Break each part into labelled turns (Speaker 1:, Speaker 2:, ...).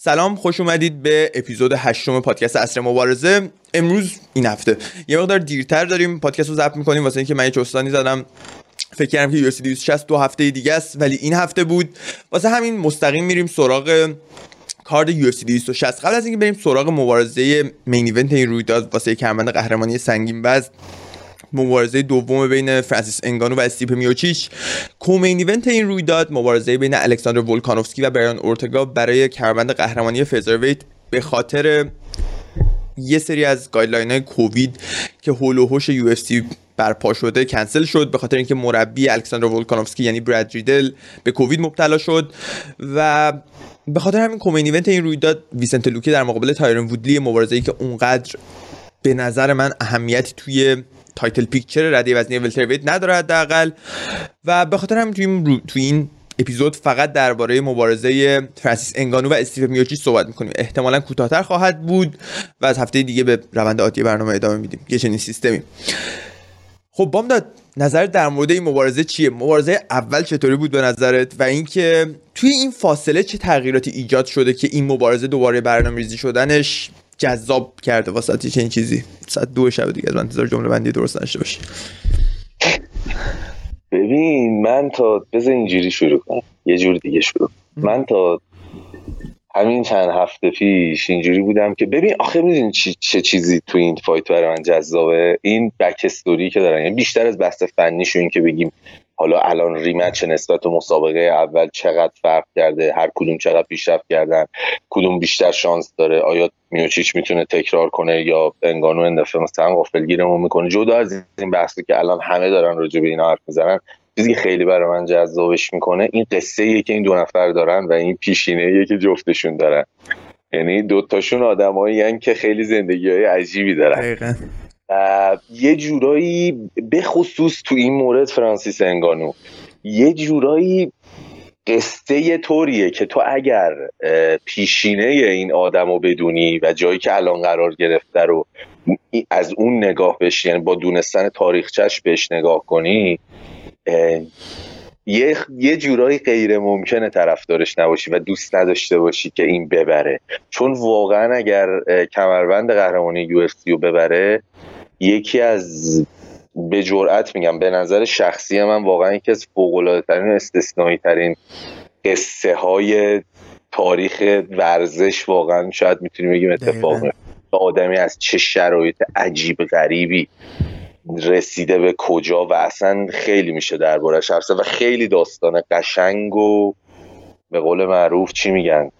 Speaker 1: سلام خوش اومدید به اپیزود هشتم پادکست عصر مبارزه. امروز این هفته. یه مقدار دیرتر داریم پادکست رو ضبط می‌کنیم. واسه اینکه من یه چستانی زدم. فکر کردم که UFC 260 دو هفته دیگه است ولی این هفته بود. واسه همین مستقیم میریم سراغ card UFC 260 قبل از اینکه بریم سراغ مبارزه main event این رویداد واسه کمربند قهرمانی سنگین وزن مبارزه دوم بین فرانسیس انگانو و استیپ میوچیچ. co-main event این رویداد مبارزه بین الکساندر ولکانوفسکی و برایان اورتگا برای کمربند قهرمانی featherweight به خاطر یه سری از guideline های کووید که حول و حوش UFC برپا شده کنسل شد به خاطر اینکه مربی الکساندر ولکانوفسکی یعنی براد ریدل به کووید مبتلا شد و به خاطر همین co-main event این رویداد ویسنت لوکی در مقابل تایرن وودلی مبارزه ای که اونقدر به نظر من اهمیتی توی title picture رده وزنی welterweight نداره حداقل. و به خاطر همین توی این, توی این اپیزود فقط درباره مبارزه فرانسیس انگانو و استیو میوچی صحبت می‌کنیم. احتمالا کوتاهتر خواهد بود و از هفته دیگه به روند عادی برنامه ادامه میدیم. یه چنین سیستمی. خب بام داد نظر در مورد این مبارزه چیه؟ مبارزه اول چطوری بود به نظرت؟ و اینکه توی این فاصله چه تغییراتی ایجاد شده که این مبارزه دوباره برنامه‌ریزی شدنش جذاب کرده واسه چه این چیزی. ساعت دو شب دیگه از انتظار جمله بندی درست نشته باشی
Speaker 2: ببین من تا بذار اینجوری شروع کنم. یه جور دیگه شروع. من تا همین چند هفته پیش اینجوری بودم که ببین آخه می‌دونی چه چیزی تو این فایت برای من جذابه؟ این بک استوری که دارن یعنی بیشتر از بحث فنیشو این که بگیم حالا الان ریمچ نسبت و مسابقه اول چقدر فرق کرده؟ هر کدوم چقدر پیشرفت کردن؟ کدوم بیشتر شانس داره؟ آیا میوچیچ می‌تونه تکرار کنه یا انگانو این دفعه مثلا غافلگیرمون می‌کنه. جدا از این بحثی که الان همه دارن راجع به اینا حرف می‌زنن چیزی که خیلی برای من جذابش می‌کنه این قصه ایه که این دو نفر دارن و این پیشینه ایه که جفتشون دارن. یعنی دوتاشون آدمایی که خیلی زندگی های عجیبی دارن. یه جورایی به خصوص تو این مورد فرانسیس انگانو یه جورایی قصه طوریه که تو اگر پیشینه این آدم رو بدونی و جایی که الان قرار گرفته رو از اون نگاه بشی یعنی با دونستن تاریخچش بهش نگاه کنی یه یه جورایی غیر ممکنه طرفدارش نباشی و دوست نداشته باشی که این ببره. چون واقعا اگر کمربند قهرمانی یو رو ببره یکی از به جرأت میگم به نظر شخصی من واقعا یکی از فوق ترین و استثنایی ترین قصه های تاریخ ورزش واقعا شاید می‌تونیم بگیم اتفاق آدمی از چه شرایط عجیب غریبی رسیده به کجا و اصلا خیلی میشه دربارش حرف و خیلی داستان قشنگ و به قول معروف چی میگن؟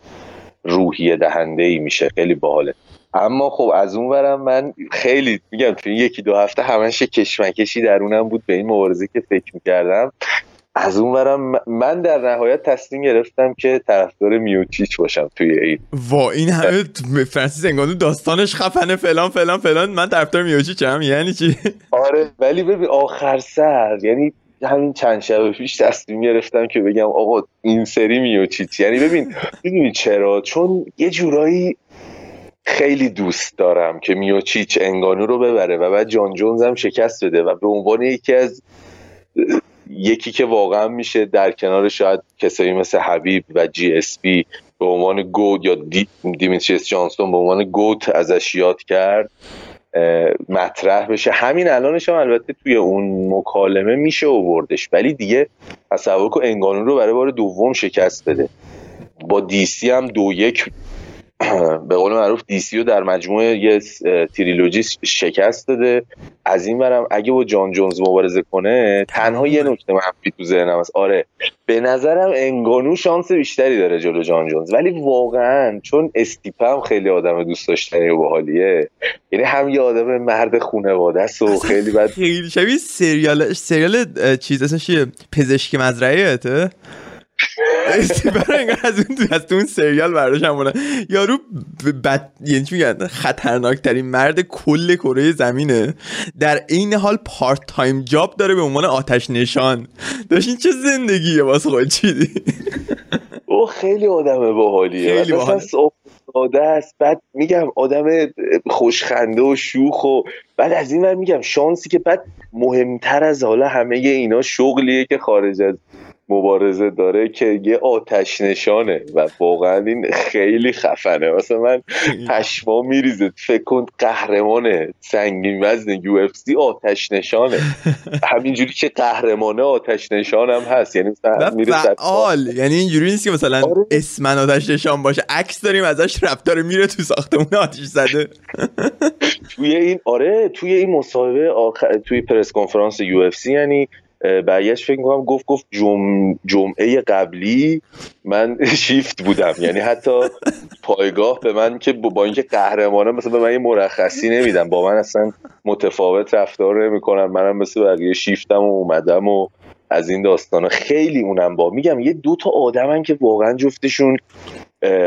Speaker 2: روحیه دهنده ای میشه. خیلی باحاله. اما خب از اون برم من خیلی میگم توی یکی دو هفته همش کشمکشی درونم بود به این مبارزه که فکر می‌کردم. از اون برم من در نهایت تصمیم گرفتم که طرفدار میوچیچ باشم توی این.
Speaker 1: وا این همه فرانسیس انگانو داستانش خفنه فلان فلان فلان. من طرفدار میوچیچ هم یعنی چی؟
Speaker 2: آره ولی ببین آخر سر یعنی همین چند شب پیش تصمیم گرفتم که بگم آقا این سری میوچیچ. یعنی ببین می‌دونی چرا؟ چون یه جورایی خیلی دوست دارم که میوچیچ انگانو رو ببره و بعد جان جونز هم شکست بده و به عنوان یکی از یکی که واقعا میشه در کنار شاید کسایی مثل حبیب و جی اس بی به عنوان GOAT یا دی دیمیتریوس جانسون به عنوان GOAT ازش یاد کرد مطرح بشه. همین الانش هم البته توی اون مکالمه میشه اووردش ولی دیگه تصور کن انگانو رو برای بار دوم شکست بده. با DC هم دو یک به قول معروف DC یو در مجموعه یه تریلوژی شکست داده. از این ورم اگه با جان جونز مبارزه کنه تنها یه نکته منفی تو ذهنم است. آره به نظرم انگانو شانس بیشتری داره جلو جان جونز. ولی واقعا چون استیپ هم خیلی آدم دوست داشتنی و باحالیه یعنی هم یه آدم مرد خانواده است و خیلی بد
Speaker 1: خیلی شبیه سریال سریال چیز اسمش پزشک مزرعه برای از اون از اون سریال برداشتم بودن یارو بد یعنی چی میگن؟ خطرناک ترین مرد کل کره زمینه. در این حال part-time job داره به عنوان آتش نشان. داشت این چه زندگیه واسه خود چیدی
Speaker 2: او خیلی آدم باحالیه. خیلی ساده است بعد میگم آدم خوشخنده و شوخ و بعد از این میگم شانسی که بعد مهمتر از حالا همه اینا شغلیه که خارج از مبارزه داره که یه آتش نشانه و واقعا این خیلی خفنه. مثلا من پشما میریزه. فکر کن قهرمان سنگین وزن یو اف سی آتش نشانه. همینجوری که قهرمانه آتش نشان هم هست. یعنی
Speaker 1: میره فعال. یعنی اینجوری نیست که مثلا آره. اسم آتش نشان باشه. عکس داریم ازش رفتار میره تو ساختمون آتش زده.
Speaker 2: توی این آره توی این مصاحبه آخر... توی پرس کنفرانس یو اف سی یعنی برگشت فکر کنم گفت گفت جم... جمعه قبلی من شیفت بودم. یعنی حتی پایگاه به من که با اینکه قهرمانه مثلا به من یه مرخصی نمیدم با من اصلا متفاوت رفتار نمی‌کنن. منم مثل بقیه شیفتم و اومدم و از این داستان خیلی اونم با. میگم یه دو تا آدمن که واقعا جفتشون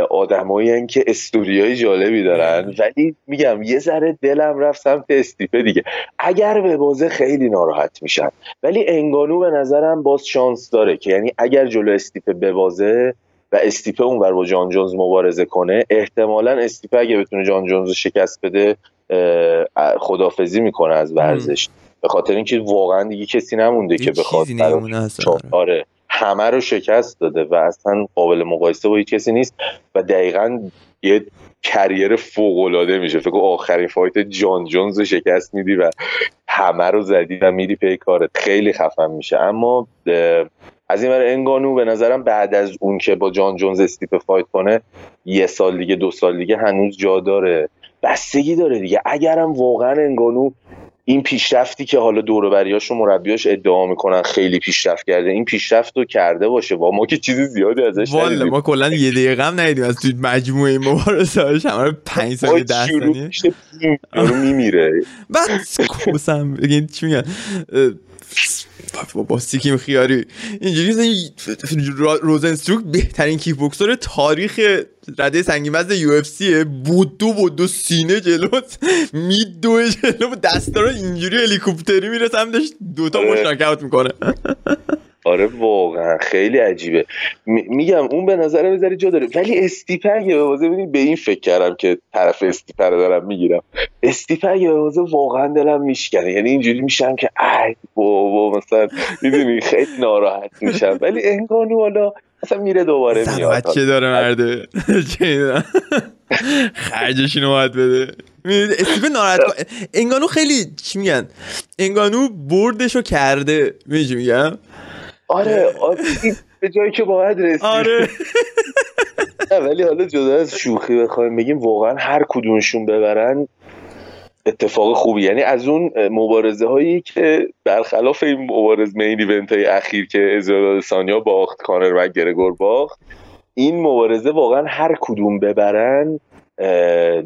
Speaker 2: آدمایی که استوریای جالبی دارن. ولی میگم یه ذره دلم رفت سمت استیپه دیگه. اگر به بازه خیلی ناراحت میشن. ولی انگانو به نظرم باز شانس داره که یعنی اگر جلو استیپه ببازه و استیپه اون با جان جونز مبارزه کنه احتمالا استیپه اگه بتونه جان جونز شکست بده خدافظی می‌کنه از ورزش. به خاطر اینکه واقعا دیگه کسی نمونده که بخواد آره. همه رو شکست داده و اصلا قابل مقایسه با هیچ کسی نیست و دقیقا یه career فوق العاده میشه. فکر آخرین fight جان جونز رو شکست میدی و همه رو زدی و میری پی کارت. خیلی خفن میشه. اما از این انگانو به نظرم بعد از اون که با جان جونز استیپه fight کنه یه سال دیگه دو سال دیگه هنوز جا داره. بستگی داره دیگه. اگرم واقعا انگانو این پیشرفتی که حالا دور و مربیاش ادعا می‌کنن خیلی پیشرفت کرده این پیشرفت رو کرده باشه. و ما که چیزی زیادی ازش
Speaker 1: والا ما کلا یه دقیقه هم ندیدیم. از تو مجموعه این مبارزه هاش همه 5 سال 10 ثانیه.
Speaker 2: میمیره.
Speaker 1: بعد کوسم بگین چی میگن؟ با سیکیم خیاری. اینجوری روزنستروک بهترین کیک بوکسور تاریخ رده سنگین وزن UFC بودو بودو سینه جلوت میدوه جلو دستا رو اینجوری هلیکوپتری میره سمتش دوتا مش می‌کنه.
Speaker 2: آره واقعا خیلی عجیبه. میگم اون به نظر بذاری جا داره. ولی استیپه یه بازه به این فکر کردم که طرف استیپه دارم می‌گیرم. استیپه یه بازه واقعا دلم میشکنه. یعنی اینجوری میشم که ای بابا مثلا می‌دونی خیلی ناراحت میشم. ولی انگانو حالا اصلا میره دوباره
Speaker 1: میاد. چه داره مرده. خرجش اینو باید بده. استیپن ناراحت انگانو خیلی چی میگن؟ انگانو بردشو کرده. میگم؟
Speaker 2: آره به جایی که باید رسید
Speaker 1: آره.
Speaker 2: ولی حالا جدا از شوخی بخوایم بگیم واقعا هر کدومشون ببرن اتفاق خوبی. یعنی از اون مبارزه هایی که برخلاف این مبارز main event های اخیر که اسرائیل آدسانیا باخت کانر مک‌گرگور باخت این مبارزه واقعا هر کدوم ببرن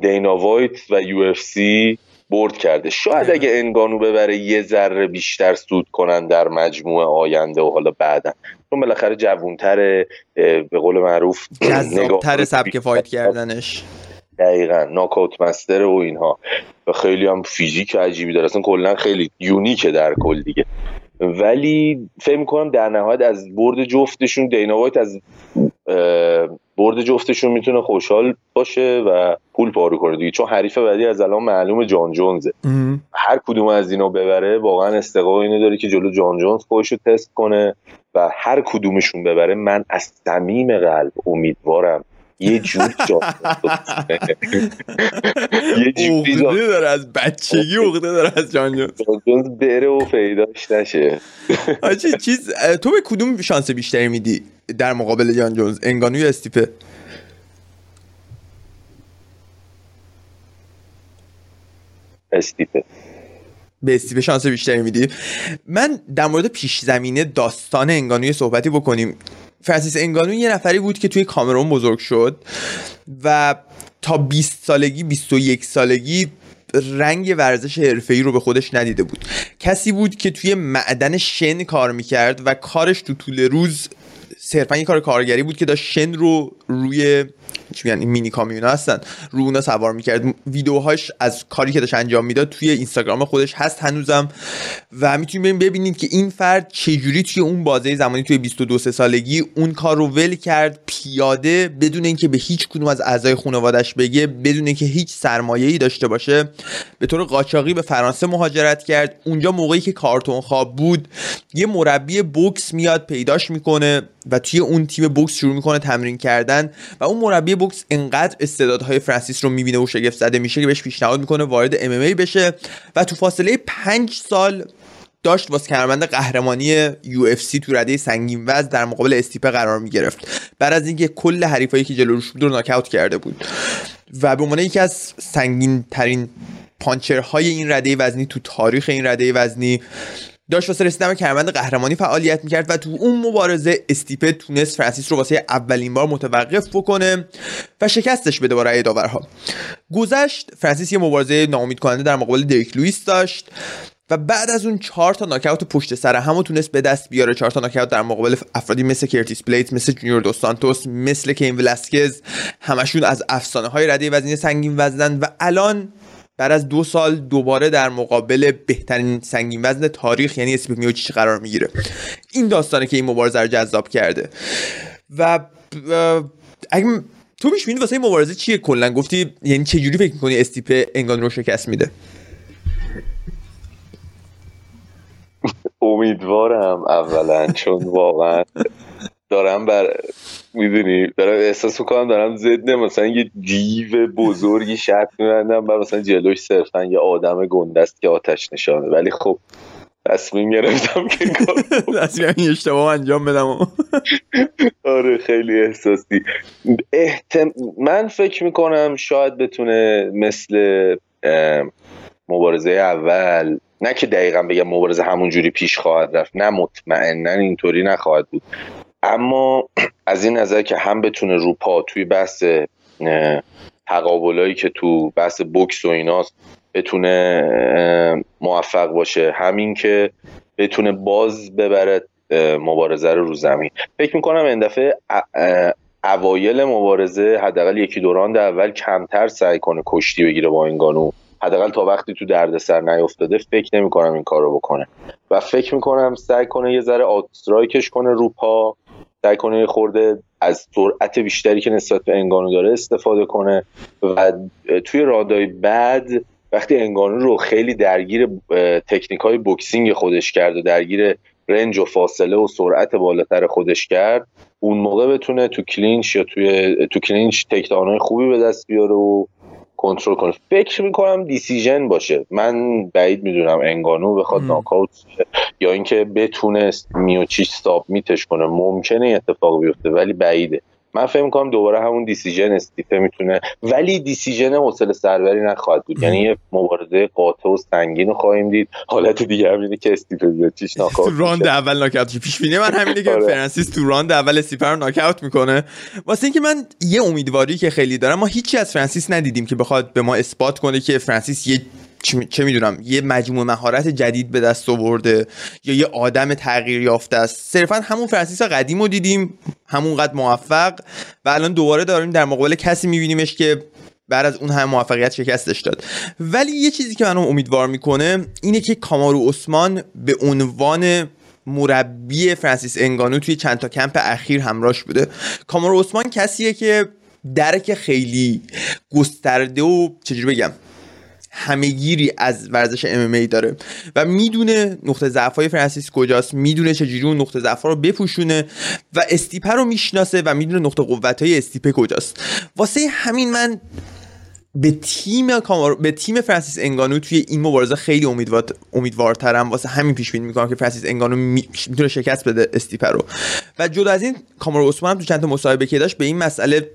Speaker 2: دینا وایت و UFC برد کرده. شاید اگه انگانو ببره یه ذره بیشتر سود کنن در مجموعه آینده و حالا بعدا. چون بالاخره جوونتر به قول معروف
Speaker 1: جذابتر سبک فایت کردنش.
Speaker 2: دقیقا. ناکاوت مستر و اینها. و خیلی هم فیزیک عجیبی داره. اصلا کلا خیلی یونیکه در کل دیگه. ولی فکر می‌کنم در نهایت از برد جفتشون دینا از برد جفتشون می‌تونه خوشحال باشه و پول پارو کنه دیگه. چون حریف بعدی از الان معلوم جان جونزه. هر کدوم از اینا ببره واقعا استقا اینو داره که جلو جان جونز خودش رو تست کنه و هر کدومشون ببره. من از صمیم قلب امیدوارم یه جور جا
Speaker 1: یه جوری داره از بچگی عقده داره از جان
Speaker 2: جونز بره و پیداش نشه.
Speaker 1: آجی چیز تو به کدوم شانس بیشتری میدی در مقابل جان جونز؟ انگانو یا استیپه؟
Speaker 2: استیپه.
Speaker 1: به استیپه شانس بیشتری میدی؟ من در مورد پیش زمینه داستان انگانوی صحبتی بکنیم. فرانسیس انگانو یه نفری بود که توی کامرون بزرگ شد و تا 20 سالگی 21 سالگی رنگ ورزش حرفه‌ای رو به خودش ندیده بود. کسی بود که توی معدن شن کار می‌کرد و کارش تو طول روز صرفا یه کار کارگری بود که داشت شن رو روی چی میگن این مینی کامیون هستن. رو اونا سوار می‌کرد. ویدیوهاش از کاری که داشت انجام می‌داد توی اینستاگرام خودش هست هنوزم. و می‌تونید ببینید که این فرد چجوری توی اون بازه زمانی توی 22 سالگی اون کار رو ول کرد پیاده بدون اینکه به هیچ کدوم از اعضای خانوادش بگه بدون اینکه هیچ سرمایه‌ای داشته باشه. به طور قاچاقی به فرانسه مهاجرت کرد. اونجا موقعی که کارتون خواب بود یه مربی بوکس میاد پیداش می‌کنه و توی اون تیم بوکس شروع می‌کنه تمرین کردن و اون مربی بوکس انقدر استعدادهای فرانسیس رو می‌بینه و شگفت زده میشه که بهش پیشنهاد می‌کنه وارد MMA بشه و تو فاصله پنج سال داشت واسه کمربند قهرمانی UFC تو رده سنگین وزن در مقابل استیپه قرار می گرفت بعد از اینکه کل حریفایی که جلوش بود رو ناکاوت کرده بود. و به عنوان یکی از سنگین ترین puncher های این رده وزنی تو تاریخ این رده وزنی داشت واسه رسیدن به کمربند قهرمانی فعالیت می‌کرد و تو اون مبارزه استیپه تونست فرانسیس رو واسه اولین بار متوقف بکنه و شکستش بده با رأی داورها. گذشت فرانسیس یه مبارزه ناامید کننده در مقابل دریک لوئیس داشت و بعد از اون چهار تا ناکاوت پشت سر همو تونست به دست بیاره. چهار تا ناکاوت در مقابل افرادی مثل کرتیس بلیدز مثل جونیور دو سانتوس مثل کین ولاسکز همشون از افسانه های رده وزنی سنگین وزنن و الان بعد از دو سال دوباره در مقابل بهترین سنگین وزن تاریخ یعنی استیپه میوچیچ قرار می‌گیره. این داستانه که این مبارزه رو جذاب کرده. و اگه تو پیش واسه این مبارزه چیه کلا؟ گفتی یعنی چه جوری فکر می‌کنی استیپ انگان رو شکست میده؟
Speaker 2: امیدوارم اولا چون واقعا دارم بر می‌دونی دارم احساس می‌کنم دارم ضد مثلا یه جیو بزرگی شرط میبندم و مثلا جلوش صرفا یه آدم گندست که آتش نشانه. ولی خب تصمیم گرفتم که
Speaker 1: تصمیم این اشتباه انجام بدم.
Speaker 2: آره خیلی احساسی. احتم... من فکر می‌کنم شاید بتونه مثل مبارزه اول نه که دقیقا بگم مبارزه همونجوری پیش خواهد رفت نه مطمئنا اینطوری نخواهد بود. اما از این نظر که هم بتونه رو پا توی بحث تقابلایی که تو بحث بوکس و ایناست بتونه موفق باشه. همین که بتونه باز ببره مبارزه رو رو زمین. فکر می‌کنم این دفعه اوایل مبارزه حداقل یکی دوران اول کمتر سعی کنه کشتی بگیره با این گانو. حداقل تا وقتی تو دردسر نیافتاده فکر نمی کنم این کار رو بکنه. و فکر می‌کنم سعی کنه یه ذره آتسترایکش کنه رو پا. سعی کنه خورده از سرعت بیشتری که نسبت به انگانو داره استفاده کنه و توی راندای بعد وقتی انگانو رو خیلی درگیر تکنیک های boxing خودش کرد و درگیر range و فاصله و سرعت بالاتر خودش کرد اون موقع بتونه تو clinch یا توی تو clinch takedown های خوبی به دست بیاره و کنترل کنه. فکر می‌کنم decision باشه. من بعید می‌دونم انگانو بخواد ناکاوت یا اینکه بتونه میوچیچو submit ش کنه. ممکنه اتفاق بیفته ولی بعیده. من فکر می‌کنم دوباره همون decision استیپه می‌تونه ولی decision حوصله سربری نخواهد بود. یعنی یه مبارزه قاطع و سنگین خواهیم دید. حالت دیگه هم اینه که استیپه چیش ناکاوت
Speaker 1: تو راند اول ناکاوت پیش بینی من همینه که آره. فرانسیس تو راند اول استیپه رو ناکاوت می‌کنه. واسه اینکه من یه امیدواری که خیلی دارم ما هیچی از فرانسیس ندیدیم که بخواد به ما اثبات کنه که فرانسیس یه چه می‌دونم یه مجموعه مهارت جدید به دست آورده یا یه آدم تغییر یافته است. صرفا همون فرانسیس قدیم رو دیدیم همونقدر موفق و الان دوباره داریم در مقابل کسی میبینیمش که بعد از اون هم موفقیت شکستش داد. ولی یه چیزی که منو امیدوار می‌کنه اینه که کامارو عثمان به عنوان مربی فرانسیس انگانو توی چند تا کمپ اخیر همراهش بوده. کامارو عثمان کسیه که درک خیلی گسترده و چجوری بگم همهگیری از ورزش ام داره و می‌دونه نقطه ضعف های فرانسیس کجاست می‌دونه چجوری اون نقطه ضعف رو بپوشونه و استیپه رو می‌شناسه و می‌دونه نقطه قوت های استیپه کجاست. واسه همین من به تیم کامار... به تیم فرانسیس انگانو توی این مبارزه خیلی امیدوار امیدوارترم. واسه همین پیش بینی می‌کنم که فرانسیس انگانو می... می‌تونه شکست بده استیپه رو. و جدا از این کامارو عثمان هم تو چند تا مصاحبه که داشت به این مسئله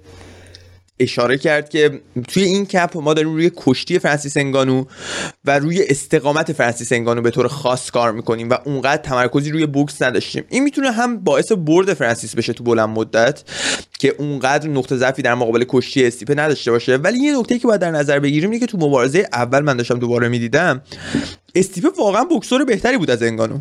Speaker 1: اشاره کرد که توی این کپ ما داریم روی کشتی فرانسیس انگانو و روی استقامت فرانسیس انگانو به طور خاص کار می‌کنیم و اونقدر تمرکزی روی بوکس نداشتیم. این می‌تونه هم باعث برد فرانسیس بشه تو بلند مدت که اونقدر نقطه ضعفی در مقابل کشتی استیپه نداشته باشه. ولی یه نکته که باید در نظر بگیریم اینه که تو مبارزه اول من داشتم دوباره می‌دیدم استیپه واقعا بوکسور بهتری بود از انگانو.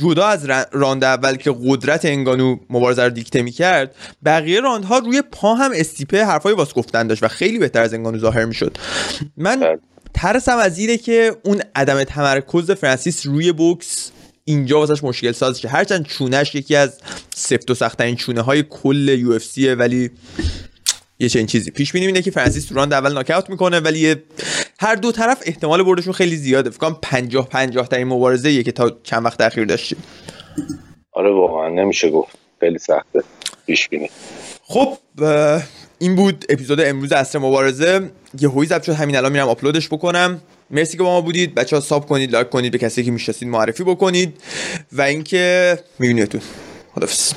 Speaker 1: جدا از راند اول که قدرت انگانو مبارزه رو دیکته می‌کرد بقیه راندها روی پا هم استیپه حرفای واس گفتن داشت و خیلی بهتر از انگانو ظاهر می‌شد. من بله. ترسم از اینه که اون عدم تمرکز فرانسیس روی بوکس اینجا واسش مشکل ساز که هرچند چونش یکی از سفت و سختترین چونه های کل UFC ولی یه چنین چیزی. پیش بینی اینه که فرانسیس تو راند اول ناکاوت می‌کنه ولی هر دو طرف احتمال بردشون خیلی زیاده. فکر کنم 50 50 ترین مبارزه که تا چند وقت اخیر داشتیم.
Speaker 2: آره واقعا نمیشه گفت. خیلی سخته. پیش بینی.
Speaker 1: خب این بود اپیزود امروز عصر مبارزه. یهویی ضبط شد. همین الان میرم آپلودش بکنم. مرسی که با ما بودید. بچه ها ساب کنید لایک کنید به کسی که می‌شناسید معرفی بکنید. و اینکه میبینیتون. خدافظ